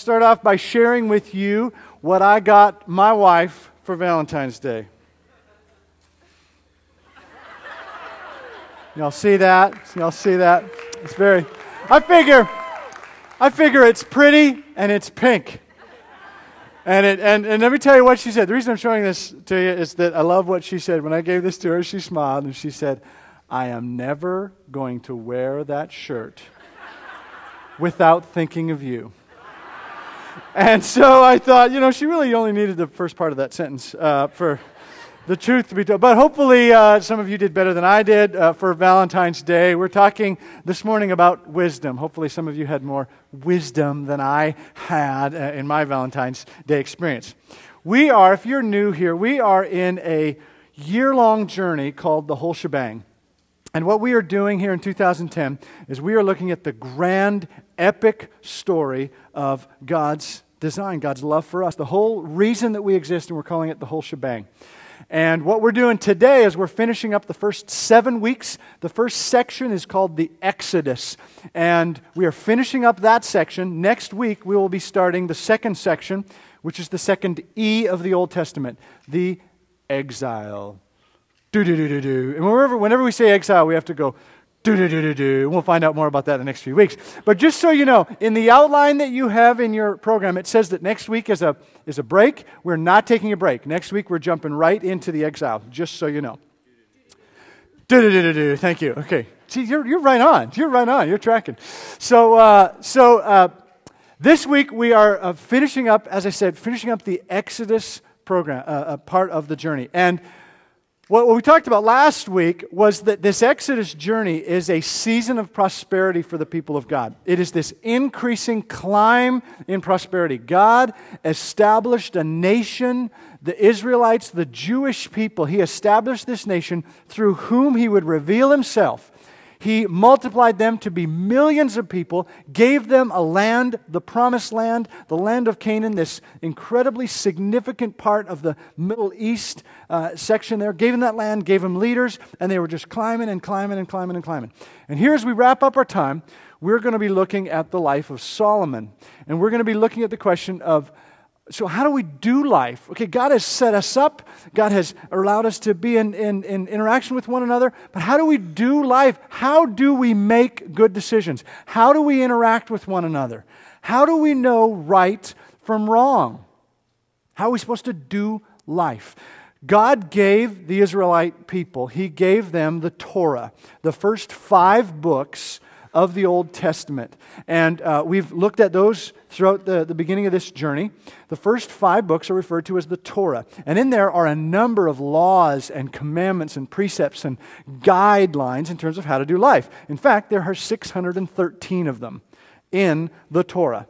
start off by sharing with you what I got my wife for Valentine's Day. Y'all see that? Y'all see that? It's very I figure I figure it's pretty and it's pink. And, it, and, and let me tell you what she said. The reason I'm showing this to you is that I love what she said. When I gave this to her, she smiled and she said, I am never going to wear that shirt without thinking of you. And so I thought, you know, she really only needed the first part of that sentence uh, for the truth to be told. But hopefully, uh, some of you did better than I did uh, for Valentine's Day. We're talking this morning about wisdom. Hopefully, some of you had more wisdom than I had uh, in my Valentine's Day experience. We are, if you're new here, we are in a year long journey called the whole shebang. And what we are doing here in 2010 is we are looking at the grand, epic story of God's design, God's love for us, the whole reason that we exist, and we're calling it the whole shebang. And what we're doing today is we're finishing up the first seven weeks. The first section is called the Exodus. And we are finishing up that section. Next week, we will be starting the second section, which is the second E of the Old Testament, the exile. Do, do, do, do, do. And whenever, whenever we say exile, we have to go, do, do, do, do, do. We'll find out more about that in the next few weeks. But just so you know, in the outline that you have in your program, it says that next week is a, is a break. We're not taking a break. Next week, we're jumping right into the exile, just so you know. Do, do, do, do, do. Thank you. Okay. See, you're, you're right on. You're right on. You're tracking. So, uh, so uh, this week, we are uh, finishing up, as I said, finishing up the Exodus program, uh, a part of the journey. And what we talked about last week was that this Exodus journey is a season of prosperity for the people of God. It is this increasing climb in prosperity. God established a nation, the Israelites, the Jewish people. He established this nation through whom He would reveal Himself he multiplied them to be millions of people, gave them a land, the promised land, the land of Canaan, this incredibly significant part of the Middle East uh, section there, gave them that land, gave them leaders, and they were just climbing and climbing and climbing and climbing. And here, as we wrap up our time, we're going to be looking at the life of Solomon. And we're going to be looking at the question of so how do we do life? Okay, God has set us up. God has allowed us to be in, in, in, interaction with one another. But how do we do life? How do we make good decisions? How do we interact with one another? How do we know right from wrong? How are we supposed to do life? God gave the Israelite people, He gave them the Torah, the first five books of the Old Testament. And uh, we've looked at those throughout the, the beginning of this journey. The first five books are referred to as the Torah. And in there are a number of laws and commandments and precepts and guidelines in terms of how to do life. In fact, there are 613 of them in the Torah.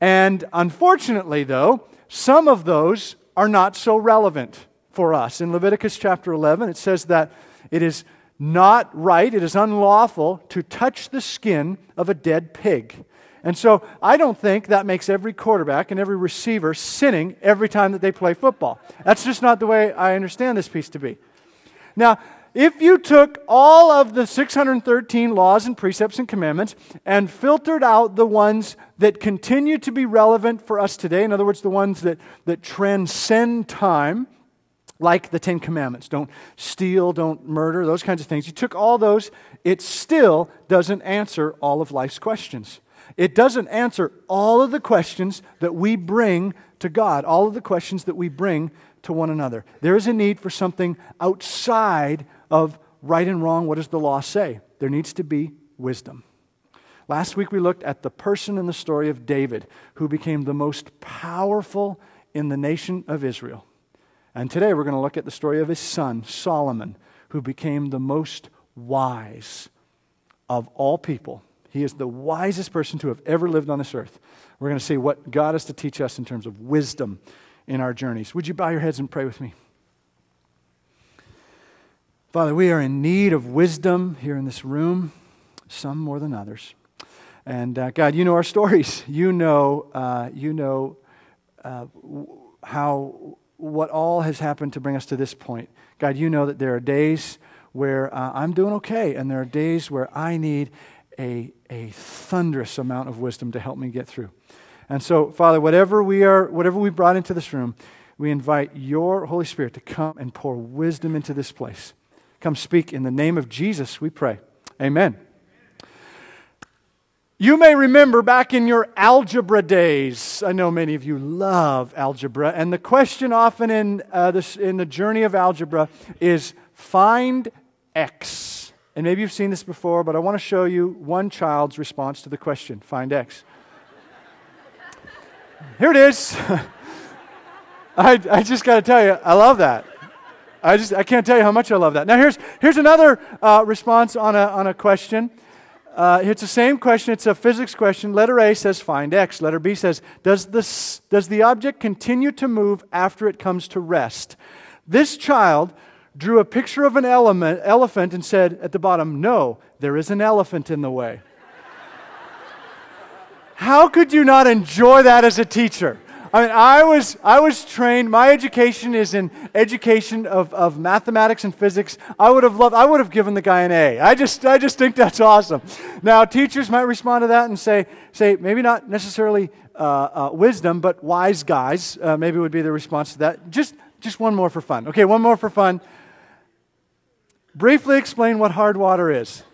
And unfortunately, though, some of those are not so relevant for us. In Leviticus chapter 11, it says that it is not right, it is unlawful to touch the skin of a dead pig. And so I don't think that makes every quarterback and every receiver sinning every time that they play football. That's just not the way I understand this piece to be. Now, if you took all of the 613 laws and precepts and commandments and filtered out the ones that continue to be relevant for us today, in other words, the ones that, that transcend time, like the Ten Commandments don't steal, don't murder, those kinds of things. You took all those, it still doesn't answer all of life's questions. It doesn't answer all of the questions that we bring to God, all of the questions that we bring to one another. There is a need for something outside of right and wrong. What does the law say? There needs to be wisdom. Last week we looked at the person in the story of David, who became the most powerful in the nation of Israel. And today we're going to look at the story of his son, Solomon, who became the most wise of all people. He is the wisest person to have ever lived on this earth. We're going to see what God has to teach us in terms of wisdom in our journeys. Would you bow your heads and pray with me? Father, we are in need of wisdom here in this room, some more than others. And uh, God, you know our stories. You know, uh, you know uh, how what all has happened to bring us to this point. God, you know that there are days where uh, I'm doing okay, and there are days where I need a, a thunderous amount of wisdom to help me get through. And so, Father, whatever we are, whatever we brought into this room, we invite your Holy Spirit to come and pour wisdom into this place. Come speak in the name of Jesus, we pray. Amen. You may remember back in your algebra days, I know many of you love algebra, and the question often in, uh, this, in the journey of algebra is find x. And maybe you've seen this before, but I want to show you one child's response to the question find x. Here it is. I, I just got to tell you, I love that. I just I can't tell you how much I love that. Now here's here's another uh, response on a on a question. Uh, it's the same question. It's a physics question. Letter A says find x. Letter B says does this does the object continue to move after it comes to rest? This child drew a picture of an element, elephant and said at the bottom, "No, there is an elephant in the way." How could you not enjoy that as a teacher? I mean, I was, I was trained, my education is in education of, of mathematics and physics. I would have loved, I would have given the guy an A. I just, I just think that's awesome. Now, teachers might respond to that and say, say maybe not necessarily uh, uh, wisdom, but wise guys, uh, maybe would be the response to that. Just, just one more for fun. Okay, one more for fun. Briefly explain what hard water is.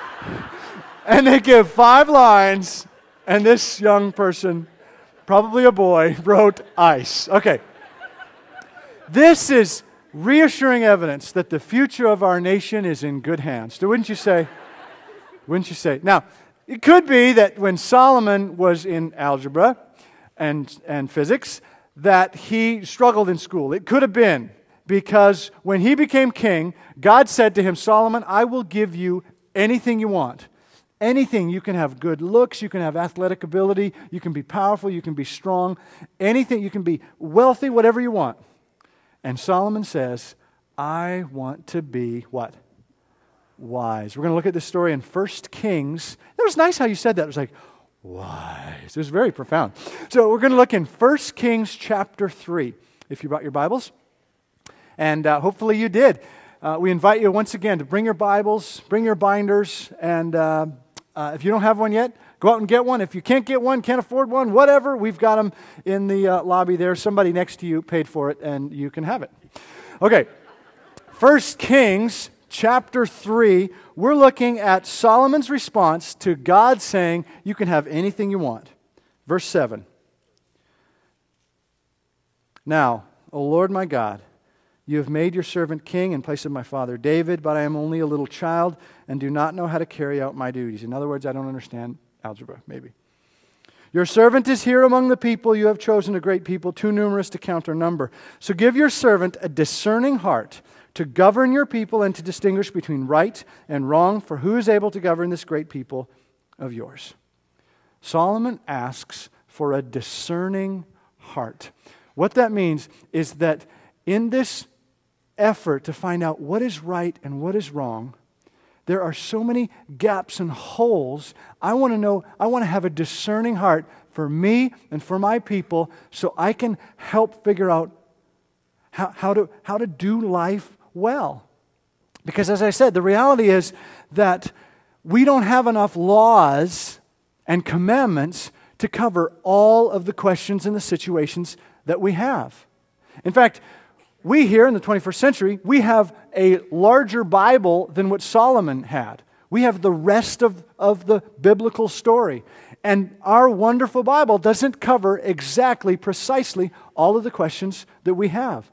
and they give five lines, and this young person probably a boy, wrote ice. Okay. This is reassuring evidence that the future of our nation is in good hands. Wouldn't you say? Wouldn't you say? Now, it could be that when Solomon was in algebra and, and physics, that he struggled in school. It could have been because when he became king, God said to him, Solomon, I will give you anything you want anything. You can have good looks, you can have athletic ability, you can be powerful, you can be strong, anything. You can be wealthy, whatever you want. And Solomon says, I want to be what? Wise. We're going to look at this story in 1 Kings. That was nice how you said that. It was like, wise. It was very profound. So we're going to look in 1 Kings chapter 3, if you brought your Bibles. And uh, hopefully you did. Uh, we invite you once again to bring your Bibles, bring your binders, and uh, uh, if you don't have one yet, go out and get one. If you can't get one, can't afford one, whatever, we've got them in the uh, lobby there. Somebody next to you paid for it, and you can have it. Okay, First Kings chapter 3, we're looking at Solomon's response to God saying, You can have anything you want. Verse 7. Now, O Lord my God, you have made your servant king in place of my father David, but I am only a little child and do not know how to carry out my duties. In other words, I don't understand algebra, maybe. Your servant is here among the people. You have chosen a great people, too numerous to count or number. So give your servant a discerning heart to govern your people and to distinguish between right and wrong, for who is able to govern this great people of yours? Solomon asks for a discerning heart. What that means is that in this effort to find out what is right and what is wrong, there are so many gaps and holes. I want to know, I want to have a discerning heart for me and for my people so I can help figure out how, how, to, how to do life well. Because as I said, the reality is that we don't have enough laws and commandments to cover all of the questions and the situations that we have. In fact, we here in the 21st century, we have a larger Bible than what Solomon had. We have the rest of, of the biblical story. And our wonderful Bible doesn't cover exactly, precisely all of the questions that we have.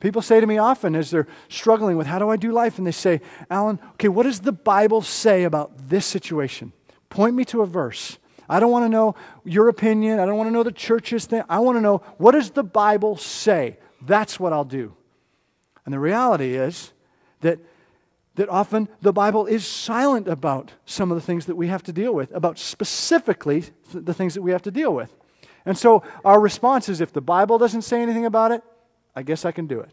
People say to me often as they're struggling with how do I do life, and they say, Alan, okay, what does the Bible say about this situation? Point me to a verse. I don't want to know your opinion. I don't want to know the church's thing. I want to know what does the Bible say? That's what I'll do. And the reality is that, that often the Bible is silent about some of the things that we have to deal with, about specifically the things that we have to deal with. And so our response is if the Bible doesn't say anything about it, I guess I can do it.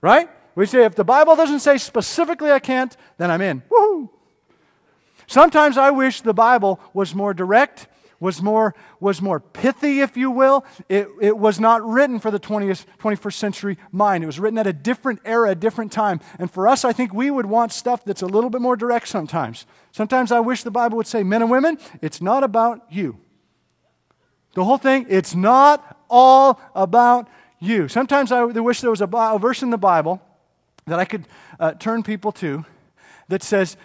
Right? We say if the Bible doesn't say specifically I can't, then I'm in. Woohoo! Sometimes I wish the Bible was more direct was more, was more pithy, if you will. It, it was not written for the 20th, 21st century mind. It was written at a different era, a different time. And for us, I think we would want stuff that's a little bit more direct sometimes. Sometimes I wish the Bible would say, men and women, it's not about you. The whole thing, it's not all about you. Sometimes I wish there was a, a verse in the Bible that I could uh, turn people to that says,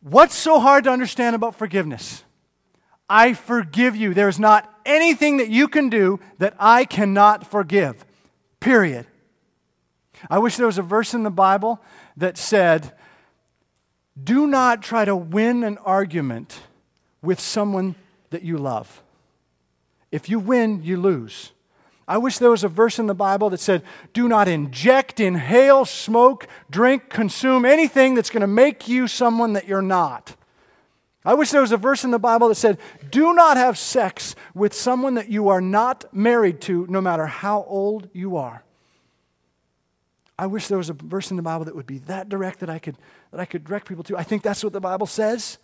What's so hard to understand about forgiveness? I forgive you. There's not anything that you can do that I cannot forgive. Period. I wish there was a verse in the Bible that said, Do not try to win an argument with someone that you love. If you win, you lose. I wish there was a verse in the Bible that said, Do not inject, inhale, smoke, drink, consume anything that's going to make you someone that you're not. I wish there was a verse in the Bible that said, Do not have sex with someone that you are not married to, no matter how old you are. I wish there was a verse in the Bible that would be that direct that I could, that I could direct people to. I think that's what the Bible says.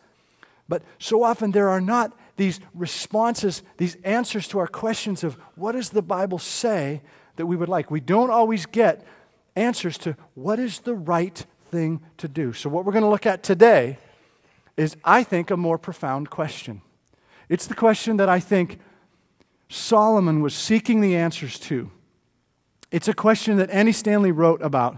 But so often there are not these responses, these answers to our questions of what does the Bible say that we would like. We don't always get answers to what is the right thing to do. So, what we're going to look at today is, I think, a more profound question. It's the question that I think Solomon was seeking the answers to. It's a question that Andy Stanley wrote about.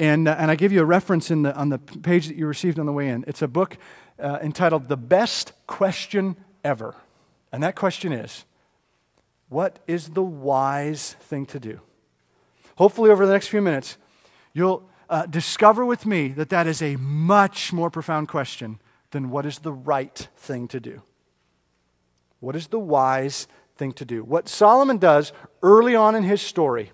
And, uh, and I give you a reference in the, on the page that you received on the way in. It's a book uh, entitled The Best Question Ever. And that question is What is the wise thing to do? Hopefully, over the next few minutes, you'll uh, discover with me that that is a much more profound question than what is the right thing to do. What is the wise thing to do? What Solomon does early on in his story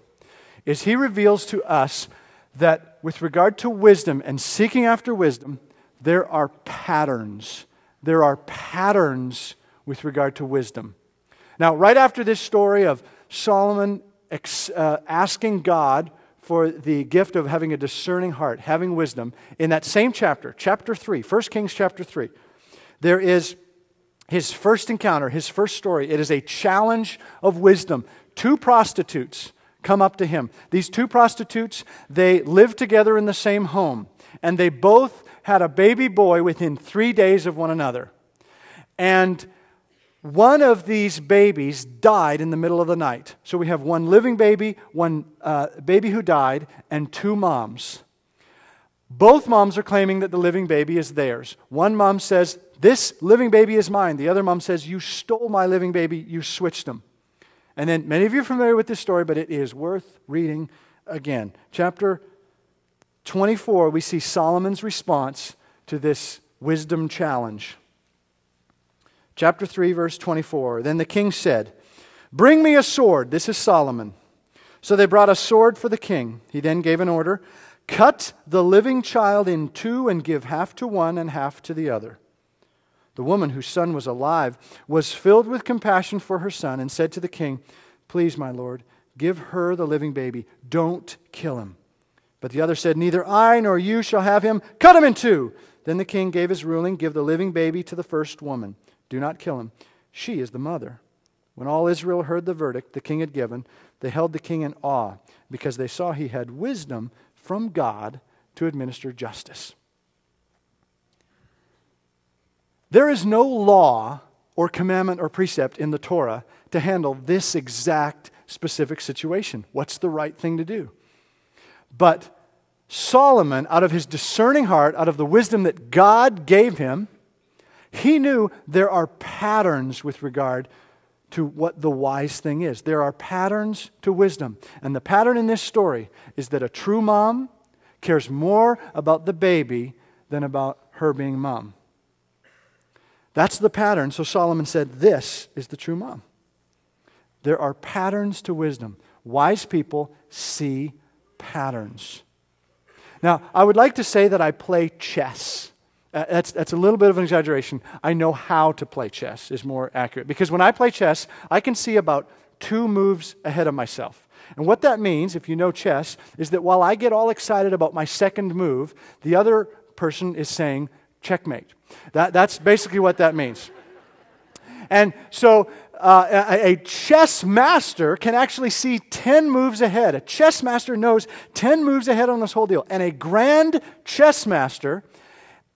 is he reveals to us that with regard to wisdom and seeking after wisdom, there are patterns. There are patterns with regard to wisdom. Now, right after this story of Solomon ex, uh, asking God for the gift of having a discerning heart, having wisdom, in that same chapter, chapter 3, 1 Kings chapter 3, there is his first encounter, his first story. It is a challenge of wisdom. Two prostitutes come up to him. These two prostitutes, they live together in the same home, and they both had a baby boy within three days of one another. And one of these babies died in the middle of the night. So we have one living baby, one uh, baby who died, and two moms. Both moms are claiming that the living baby is theirs. One mom says, This living baby is mine. The other mom says, You stole my living baby, you switched them. And then many of you are familiar with this story, but it is worth reading again. Chapter 24, we see Solomon's response to this wisdom challenge. Chapter 3, verse 24. Then the king said, Bring me a sword. This is Solomon. So they brought a sword for the king. He then gave an order Cut the living child in two and give half to one and half to the other. The woman whose son was alive was filled with compassion for her son and said to the king, Please, my lord, give her the living baby. Don't kill him. But the other said, Neither I nor you shall have him. Cut him in two. Then the king gave his ruling Give the living baby to the first woman. Do not kill him. She is the mother. When all Israel heard the verdict the king had given, they held the king in awe because they saw he had wisdom from God to administer justice. There is no law or commandment or precept in the Torah to handle this exact specific situation. What's the right thing to do? But Solomon, out of his discerning heart, out of the wisdom that God gave him, he knew there are patterns with regard to what the wise thing is. There are patterns to wisdom. And the pattern in this story is that a true mom cares more about the baby than about her being mom. That's the pattern. So Solomon said, This is the true mom. There are patterns to wisdom. Wise people see patterns. Now, I would like to say that I play chess. Uh, that's, that's a little bit of an exaggeration. I know how to play chess, is more accurate. Because when I play chess, I can see about two moves ahead of myself. And what that means, if you know chess, is that while I get all excited about my second move, the other person is saying, checkmate. That, that's basically what that means. And so uh, a, a chess master can actually see 10 moves ahead. A chess master knows 10 moves ahead on this whole deal. And a grand chess master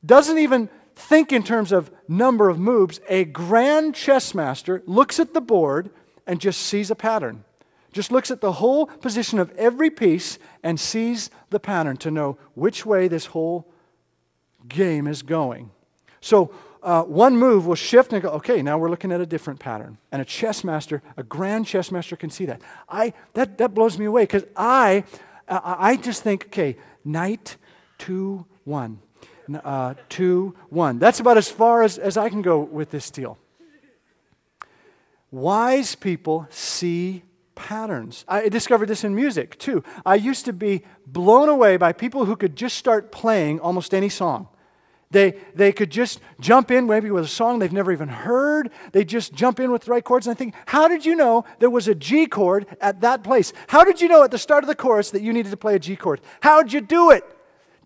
doesn't even think in terms of number of moves, a grand chess master looks at the board and just sees a pattern. Just looks at the whole position of every piece and sees the pattern to know which way this whole game is going. So, uh, one move will shift and go, okay, now we're looking at a different pattern. And a chess master, a grand chess master can see that. I, that, that blows me away because I, I just think, okay, knight, two, one. Uh, two, one. That's about as far as, as I can go with this deal. Wise people see patterns. I discovered this in music too. I used to be blown away by people who could just start playing almost any song. They, they could just jump in maybe with a song they've never even heard. They just jump in with the right chords. And I think, how did you know there was a G chord at that place? How did you know at the start of the chorus that you needed to play a G chord? How'd you do it?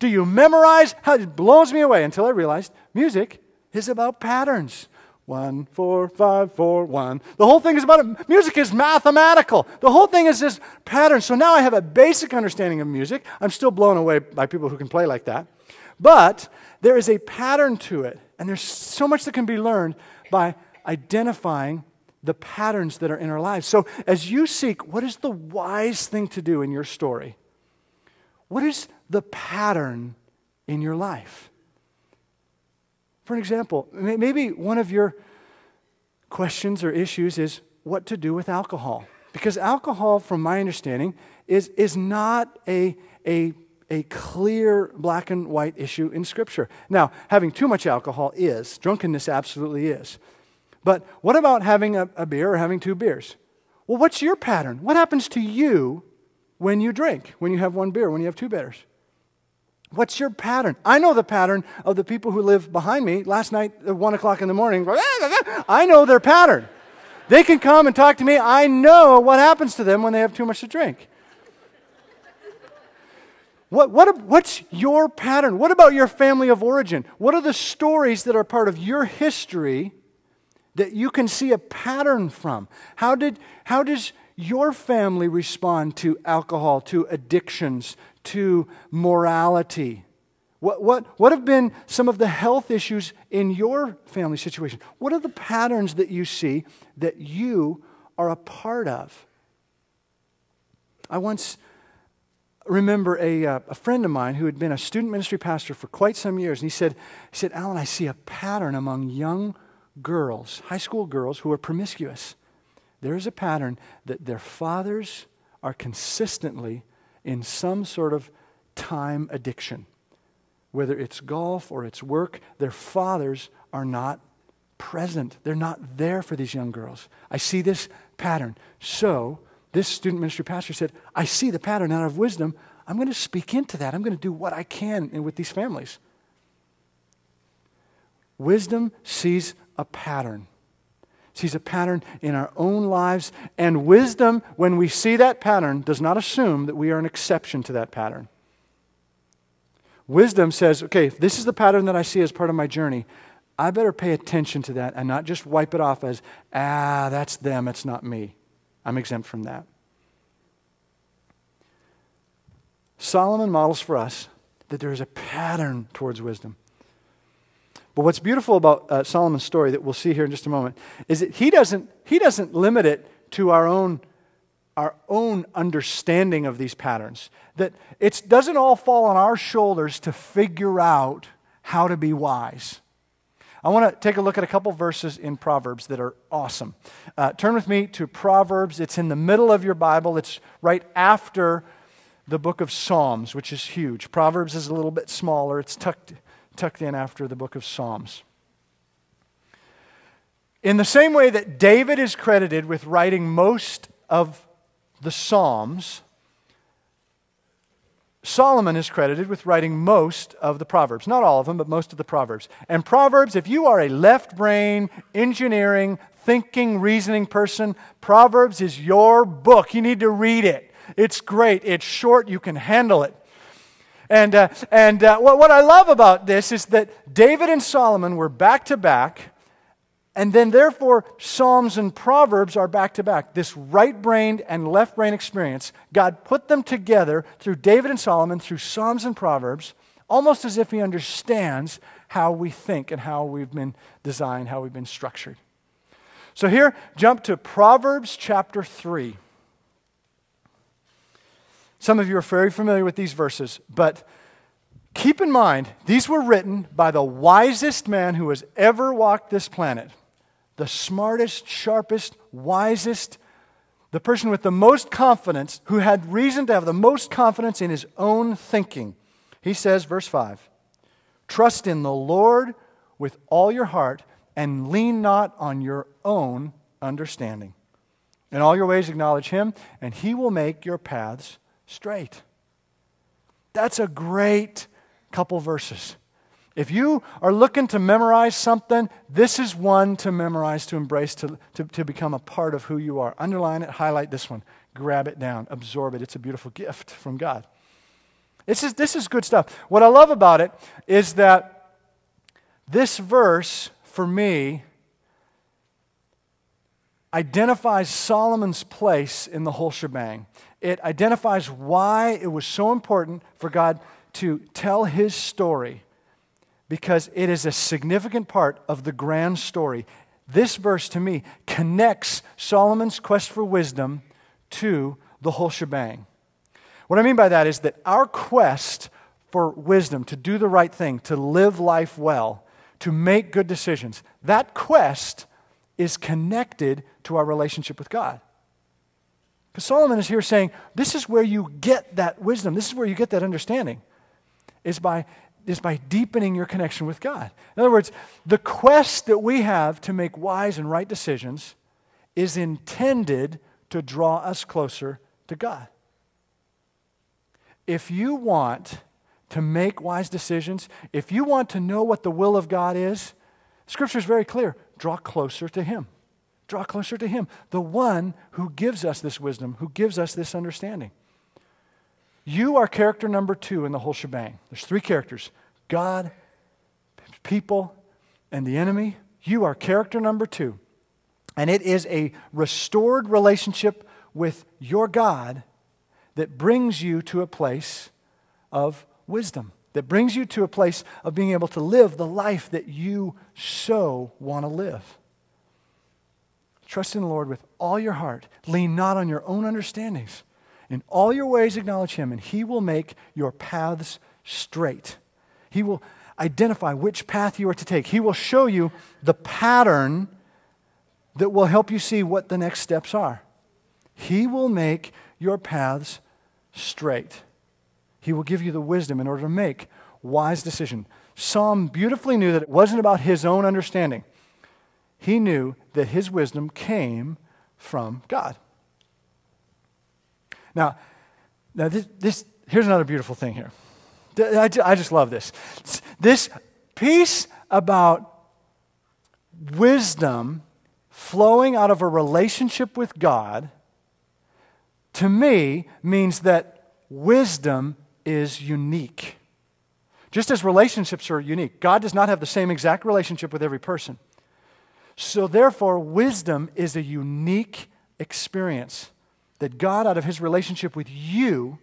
Do you memorize? How, it blows me away until I realized music is about patterns. One, four, five, four, one. The whole thing is about it. Music is mathematical. The whole thing is this pattern. So now I have a basic understanding of music. I'm still blown away by people who can play like that. But there is a pattern to it, and there's so much that can be learned by identifying the patterns that are in our lives. So, as you seek, what is the wise thing to do in your story? What is the pattern in your life? For an example, maybe one of your questions or issues is what to do with alcohol. Because alcohol, from my understanding, is, is not a, a a clear black and white issue in Scripture. Now, having too much alcohol is, drunkenness absolutely is. But what about having a, a, beer or having two beers? Well, what's your pattern? What happens to you when you drink, when you have one beer, when you have two beers? What's your pattern? I know the pattern of the people who live behind me. Last night at 1 o'clock in the morning, I know their pattern. They can come and talk to me. I know what happens to them when they have too much to drink. What, what, what's your pattern? What about your family of origin? What are the stories that are part of your history that you can see a pattern from? How, did, how does your family respond to alcohol, to addictions, to morality? What, what, what have been some of the health issues in your family situation? What are the patterns that you see that you are a part of? I once remember a, uh, a friend of mine who had been a student ministry pastor for quite some years, and he said, he said, Alan, I see a pattern among young girls, high school girls who are promiscuous. There is a pattern that their fathers are consistently in some sort of time addiction. Whether it's golf or it's work, their fathers are not present. They're not there for these young girls. I see this pattern. So, this student ministry pastor said, I see the pattern out of wisdom. I'm going to speak into that. I'm going to do what I can with these families. Wisdom sees a pattern, sees a pattern in our own lives. And wisdom, when we see that pattern, does not assume that we are an exception to that pattern. Wisdom says, okay, if this is the pattern that I see as part of my journey, I better pay attention to that and not just wipe it off as, ah, that's them, it's not me. I'm exempt from that. Solomon models for us that there is a pattern towards wisdom. But what's beautiful about uh, Solomon's story that we'll see here in just a moment is that he doesn't, he doesn't limit it to our own, our own understanding of these patterns. That it doesn't all fall on our shoulders to figure out how to be wise. I want to take a look at a couple verses in Proverbs that are awesome. Uh, turn with me to Proverbs. It's in the middle of your Bible, it's right after the book of Psalms, which is huge. Proverbs is a little bit smaller, it's tucked, tucked in after the book of Psalms. In the same way that David is credited with writing most of the Psalms, Solomon is credited with writing most of the Proverbs. Not all of them, but most of the Proverbs. And Proverbs, if you are a left brain, engineering, thinking, reasoning person, Proverbs is your book. You need to read it. It's great, it's short, you can handle it. And, uh, and uh, what, what I love about this is that David and Solomon were back to back and then, therefore, Psalms and Proverbs are back to back. This right brained and left brain experience, God put them together through David and Solomon, through Psalms and Proverbs, almost as if He understands how we think and how we've been designed, how we've been structured. So here, jump to Proverbs chapter 3. Some of you are very familiar with these verses, but keep in mind, these were written by the wisest man who has ever walked this planet. The smartest, sharpest, wisest, the person with the most confidence, who had reason to have the most confidence in his own thinking. He says, verse 5 Trust in the Lord with all your heart and lean not on your own understanding. In all your ways, acknowledge him, and he will make your paths straight. That's a great couple verses. If you are looking to memorize something, this is one to memorize, to embrace, to, to, to become a part of who you are. Underline it, highlight this one, grab it down, absorb it. It's a beautiful gift from God. This is, this is good stuff. What I love about it is that this verse, for me, identifies Solomon's place in the whole shebang. It identifies why it was so important for God to tell his story because it is a significant part of the grand story. This verse, to me, connects Solomon's quest for wisdom to the whole shebang. What I mean by that is that our quest for wisdom, to do the right thing, to live life well, to make good decisions, that quest is connected to our relationship with God. Because Solomon is here saying, this is where you get that wisdom, this is where you get that understanding, is by, is by deepening your connection with God. In other words, the quest that we have to make wise and right decisions is intended to draw us closer to God. If you want to make wise decisions, if you want to know what the will of God is, Scripture is very clear draw closer to Him. Draw closer to Him, the one who gives us this wisdom, who gives us this understanding. You are character number two in the whole shebang. There's three characters God, people, and the enemy. You are character number two. And it is a restored relationship with your God that brings you to a place of wisdom, that brings you to a place of being able to live the life that you so want to live. Trust in the Lord with all your heart. Lean not on your own understandings. In all your ways, acknowledge Him, and He will make your paths straight. He will identify which path you are to take. He will show you the pattern that will help you see what the next steps are. He will make your paths straight. He will give you the wisdom in order to make wise decision. Solomon beautifully knew that it wasn't about his own understanding he knew that his wisdom came from God. Now, now this, this here's another beautiful thing here. I, I just love this. This piece about wisdom flowing out of a relationship with God, to me, means that wisdom is unique. Just as relationships are unique, God does not have the same exact relationship with every person. So, therefore, wisdom is a unique experience that God, out of his relationship with you,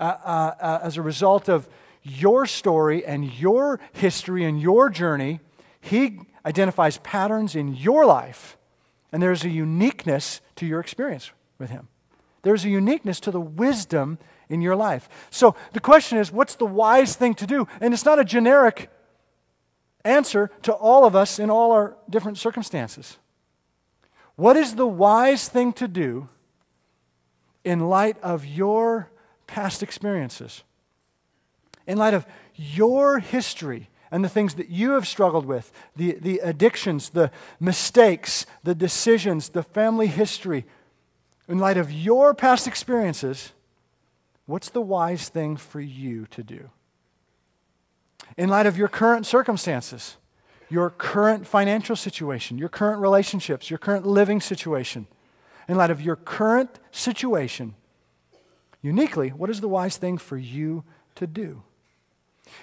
uh, uh, uh, as a result of your story and your history and your journey, he identifies patterns in your life, and there's a uniqueness to your experience with him. There's a uniqueness to the wisdom in your life. So the question is, what's the wise thing to do? And it's not a generic answer to all of us in all our different circumstances. What is the wise thing to do in light of your past experiences? In light of your history and the things that you have struggled with, the, the addictions, the mistakes, the decisions, the family history, in light of your past experiences, what's the wise thing for you to do? In light of your current circumstances, your current financial situation, your current relationships, your current living situation, in light of your current situation, uniquely, what is the wise thing for you to do?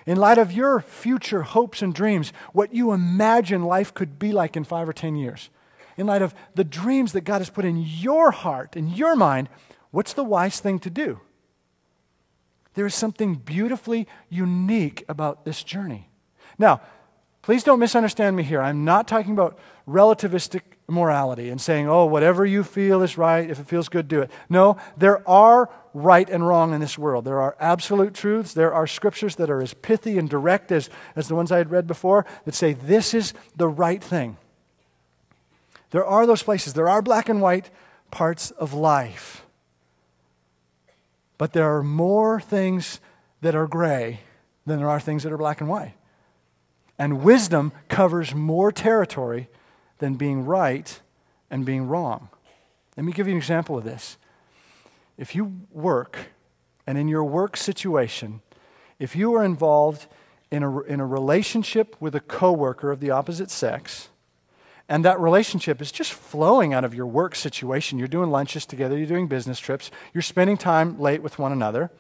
In light of your future hopes and dreams, what you imagine life could be like in five or ten years, in light of the dreams that God has put in your heart, in your mind, what's the wise thing to do? There is something beautifully unique about this journey. Now, Please don't misunderstand me here. I'm not talking about relativistic morality and saying, oh, whatever you feel is right, if it feels good, do it. No, there are right and wrong in this world. There are absolute truths. There are scriptures that are as pithy and direct as, as the ones I had read before that say this is the right thing. There are those places. There are black and white parts of life. But there are more things that are gray than there are things that are black and white. And wisdom covers more territory than being right and being wrong. Let me give you an example of this. If you work, and in your work situation, if you are involved in a, in a relationship with a coworker of the opposite sex, and that relationship is just flowing out of your work situation. You're doing lunches together, you're doing business trips, you're spending time late with one another,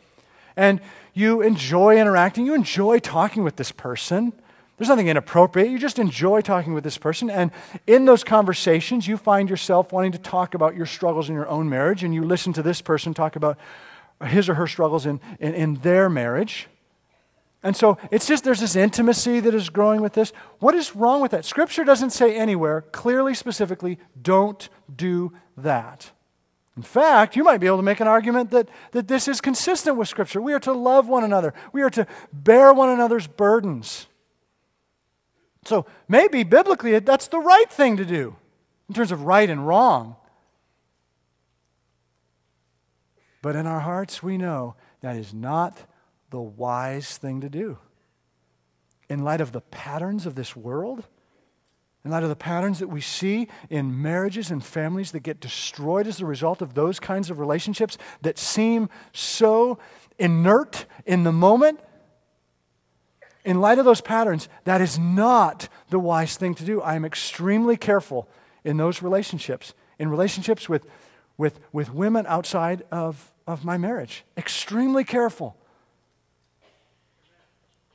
and you enjoy interacting, you enjoy talking with this person. There's nothing inappropriate. You just enjoy talking with this person. And in those conversations, you find yourself wanting to talk about your struggles in your own marriage, and you listen to this person talk about his or her struggles in, in, in their marriage. And so it's just there's this intimacy that is growing with this. What is wrong with that? Scripture doesn't say anywhere, clearly, specifically, don't do that. In fact, you might be able to make an argument that, that this is consistent with Scripture. We are to love one another, we are to bear one another's burdens. So maybe biblically that's the right thing to do in terms of right and wrong. But in our hearts, we know that is not the wise thing to do. In light of the patterns of this world, in light of the patterns that we see in marriages and families that get destroyed as a result of those kinds of relationships that seem so inert in the moment, in light of those patterns, that is not the wise thing to do. I am extremely careful in those relationships, in relationships with, with, with women outside of, of my marriage. Extremely careful.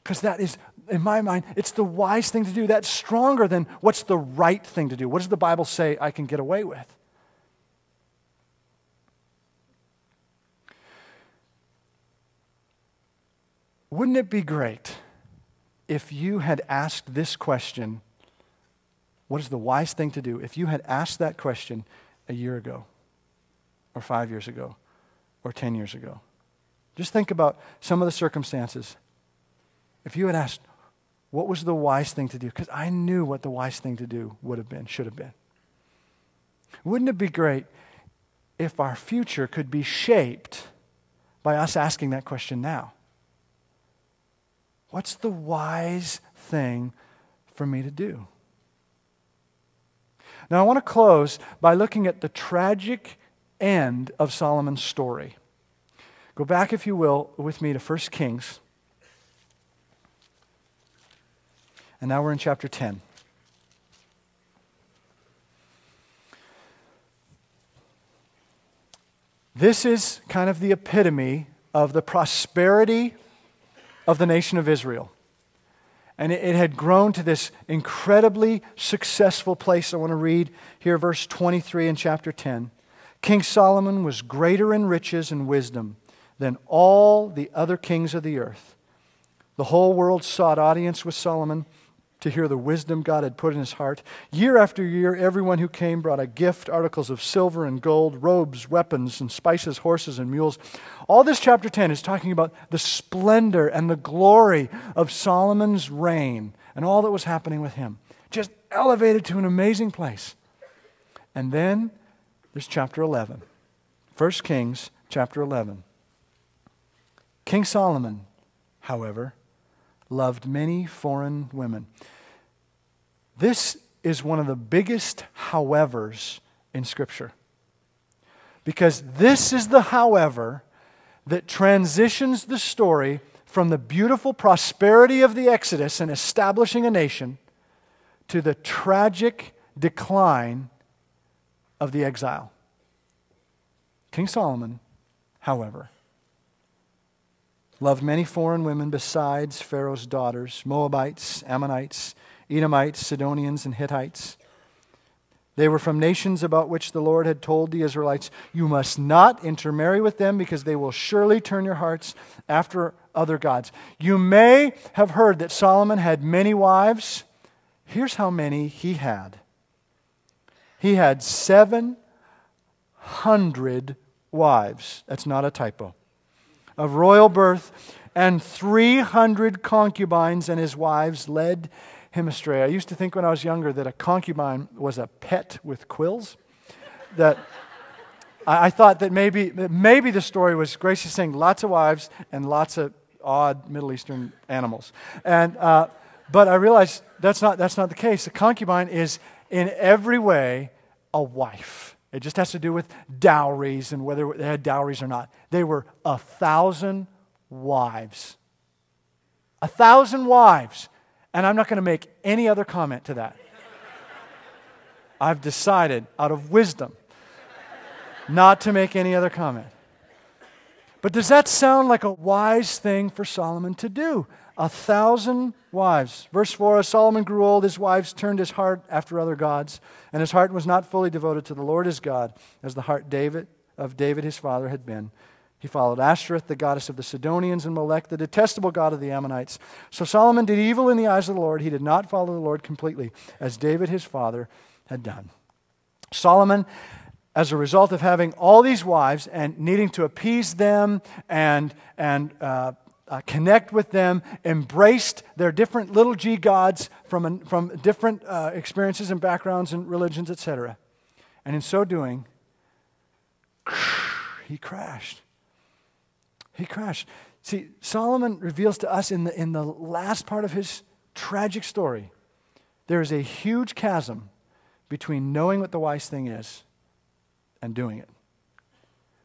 Because that is, in my mind, it's the wise thing to do. That's stronger than what's the right thing to do. What does the Bible say I can get away with? Wouldn't it be great if you had asked this question, what is the wise thing to do? If you had asked that question a year ago, or five years ago, or 10 years ago, just think about some of the circumstances. If you had asked, what was the wise thing to do? Because I knew what the wise thing to do would have been, should have been. Wouldn't it be great if our future could be shaped by us asking that question now? What's the wise thing for me to do? Now, I want to close by looking at the tragic end of Solomon's story. Go back, if you will, with me to 1 Kings. And now we're in chapter 10. This is kind of the epitome of the prosperity of the nation of Israel. And it, had grown to this incredibly successful place. I want to read here verse 23 in chapter 10. King Solomon was greater in riches and wisdom than all the other kings of the earth. The whole world sought audience with Solomon to hear the wisdom God had put in his heart. Year after year, everyone who came brought a gift articles of silver and gold, robes, weapons, and spices, horses, and mules. All this chapter 10 is talking about the splendor and the glory of Solomon's reign and all that was happening with him. Just elevated to an amazing place. And then there's chapter 11. 1 Kings chapter 11. King Solomon, however, loved many foreign women. This is one of the biggest howevers in Scripture. Because this is the however that transitions the story from the beautiful prosperity of the Exodus and establishing a nation to the tragic decline of the exile. King Solomon, however, loved many foreign women besides Pharaoh's daughters Moabites, Ammonites, Edomites, Sidonians, and Hittites. They were from nations about which the Lord had told the Israelites, You must not intermarry with them because they will surely turn your hearts after other gods. You may have heard that Solomon had many wives, Here's how many he had he had 700 wives. That's not a typo. Of royal birth, and 300 concubines, and his wives led him astray. I used to think when I was younger that a concubine was a pet with quills. That I, thought that maybe, maybe the story was Gracie saying lots of wives and lots of odd Middle Eastern animals. And, uh, but I realized that's not, that's not the case. A concubine is in every way a wife. It just has to do with dowries and whether they had dowries or not. They were a thousand wives. A thousand wives. And I'm not going to make any other comment to that. I've decided, out of wisdom, not to make any other comment. But does that sound like a wise thing for Solomon to do? A thousand wives. Verse 4 As Solomon grew old, his wives turned his heart after other gods, and his heart was not fully devoted to the Lord his God, as the heart David, of David his father had been. He followed Ashtoreth, the goddess of the Sidonians, and Molech, the detestable god of the Ammonites. So Solomon did evil in the eyes of the Lord. He did not follow the Lord completely, as David his father had done. Solomon, as a result of having all these wives and needing to appease them and, and uh, uh, connect with them, embraced their different little g gods from, from different uh, experiences and backgrounds and religions, etc. And in so doing, he crashed. He crashed. See, Solomon reveals to us in the, in the last part of his tragic story there is a huge chasm between knowing what the wise thing is and doing it.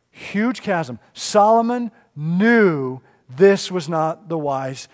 Huge chasm. Solomon knew this was not the wise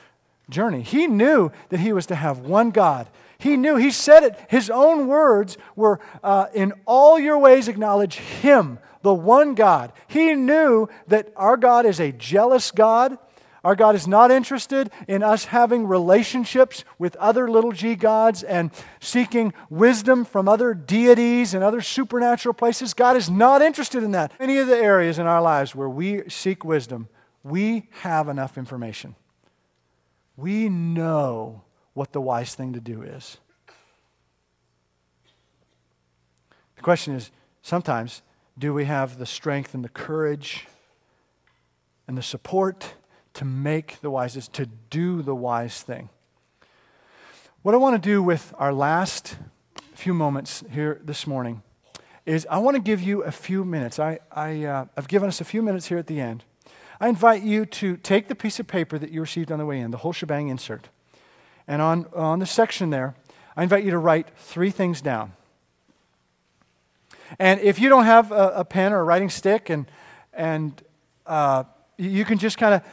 journey. He knew that he was to have one God. He knew, he said it, his own words were uh, in all your ways acknowledge him, the one God. He knew that our God is a jealous God. Our God is not interested in us having relationships with other little g gods and seeking wisdom from other deities and other supernatural places. God is not interested in that. Any of the areas in our lives where we seek wisdom, we have enough information. We know what the wise thing to do is. The question is sometimes, do we have the strength and the courage and the support to make the wisest, to do the wise thing? What I want to do with our last few moments here this morning is I want to give you a few minutes. I, I, uh, I've given us a few minutes here at the end I invite you to take the piece of paper that you received on the way in, the whole shebang insert, and on, on the section there, I invite you to write three things down. And if you don't have a, a pen or a writing stick, and, and uh, you can just kind of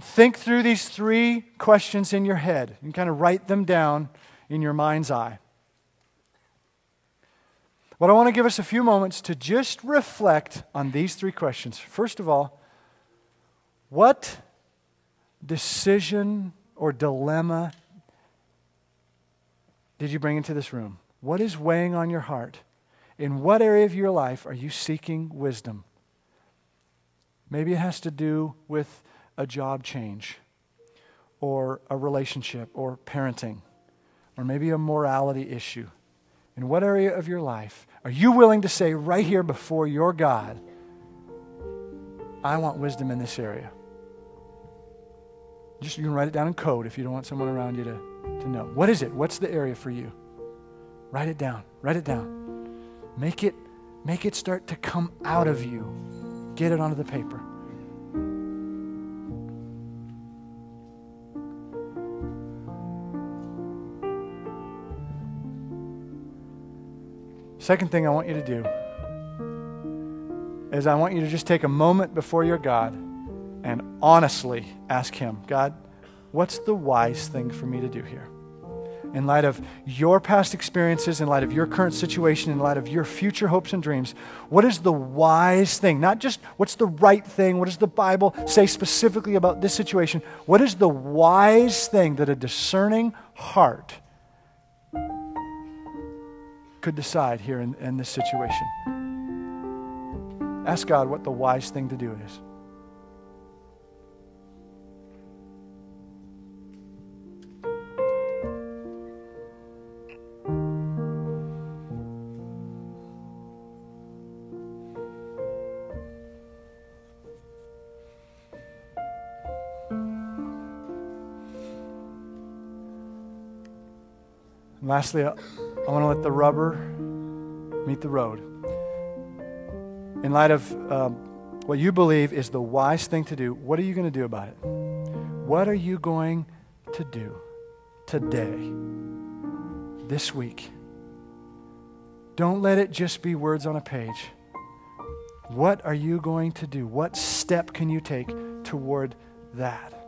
think through these three questions in your head and kind of write them down in your mind's eye. But I want to give us a few moments to just reflect on these three questions. First of all, what decision or dilemma did you bring into this room? What is weighing on your heart? In what area of your life are you seeking wisdom? Maybe it has to do with a job change, or a relationship, or parenting, or maybe a morality issue. In what area of your life are you willing to say right here before your God, I want wisdom in this area? Just you can write it down in code if you don't want someone around you to, to know. What is it? What's the area for you? Write it down. Write it down. Make it make it start to come out of you. Get it onto the paper. Second thing I want you to do is I want you to just take a moment before your God and honestly ask Him, God, what's the wise thing for me to do here? In light of your past experiences, in light of your current situation, in light of your future hopes and dreams, what is the wise thing? Not just what's the right thing, what does the Bible say specifically about this situation? What is the wise thing that a discerning heart could decide here in, in this situation? Ask God what the wise thing to do is. Lastly, I, want to let the rubber meet the road. In light of um, what you believe is the wise thing to do, what are you going to do about it? What are you going to do today, this week? Don't let it just be words on a page. What are you going to do? What step can you take toward that?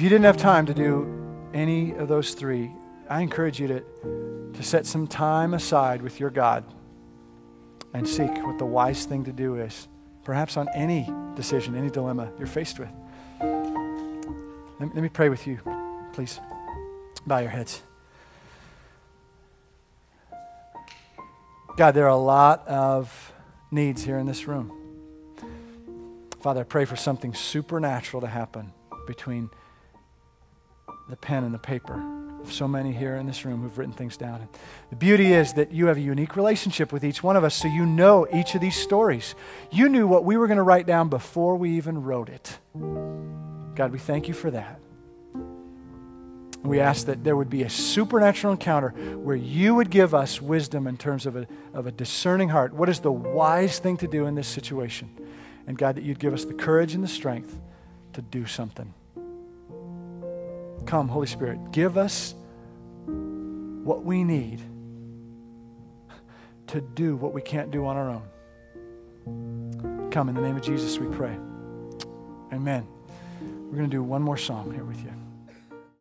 If you didn't have time to do any of those three, I encourage you to, to set some time aside with your God and seek what the wise thing to do is, perhaps on any decision, any dilemma you're faced with. Let me, let me pray with you, please. Bow your heads. God, there are a lot of needs here in this room. Father, I pray for something supernatural to happen between the pen and the paper of so many here in this room who've written things down. The beauty is that you have a unique relationship with each one of us, so you know each of these stories. You knew what we were going to write down before we even wrote it. God, we thank you for that. We ask that there would be a supernatural encounter where you would give us wisdom in terms of a, of a discerning heart. What is the wise thing to do in this situation? And God, that you'd give us the courage and the strength to do something. Come, Holy Spirit, give us what we need to do what we can't do on our own. Come, in the name of Jesus, we pray. Amen. We're going to do one more song here with you.